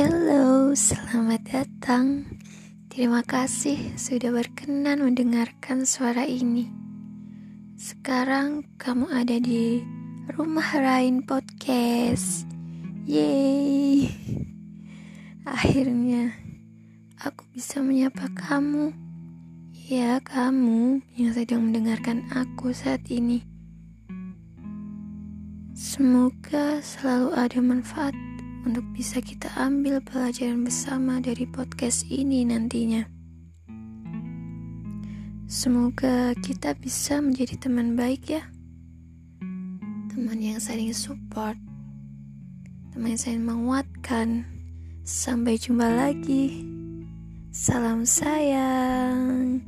Hello, selamat datang. Terima kasih sudah berkenan mendengarkan suara ini. Sekarang kamu ada di Rumah Rain Podcast. Yeay. Akhirnya aku bisa menyapa kamu. Ya, kamu yang sedang mendengarkan aku saat ini. Semoga selalu ada manfaat untuk bisa kita ambil pelajaran bersama dari podcast ini nantinya. Semoga kita bisa menjadi teman baik ya. Teman yang saling support. Teman yang saling menguatkan. Sampai jumpa lagi. Salam sayang.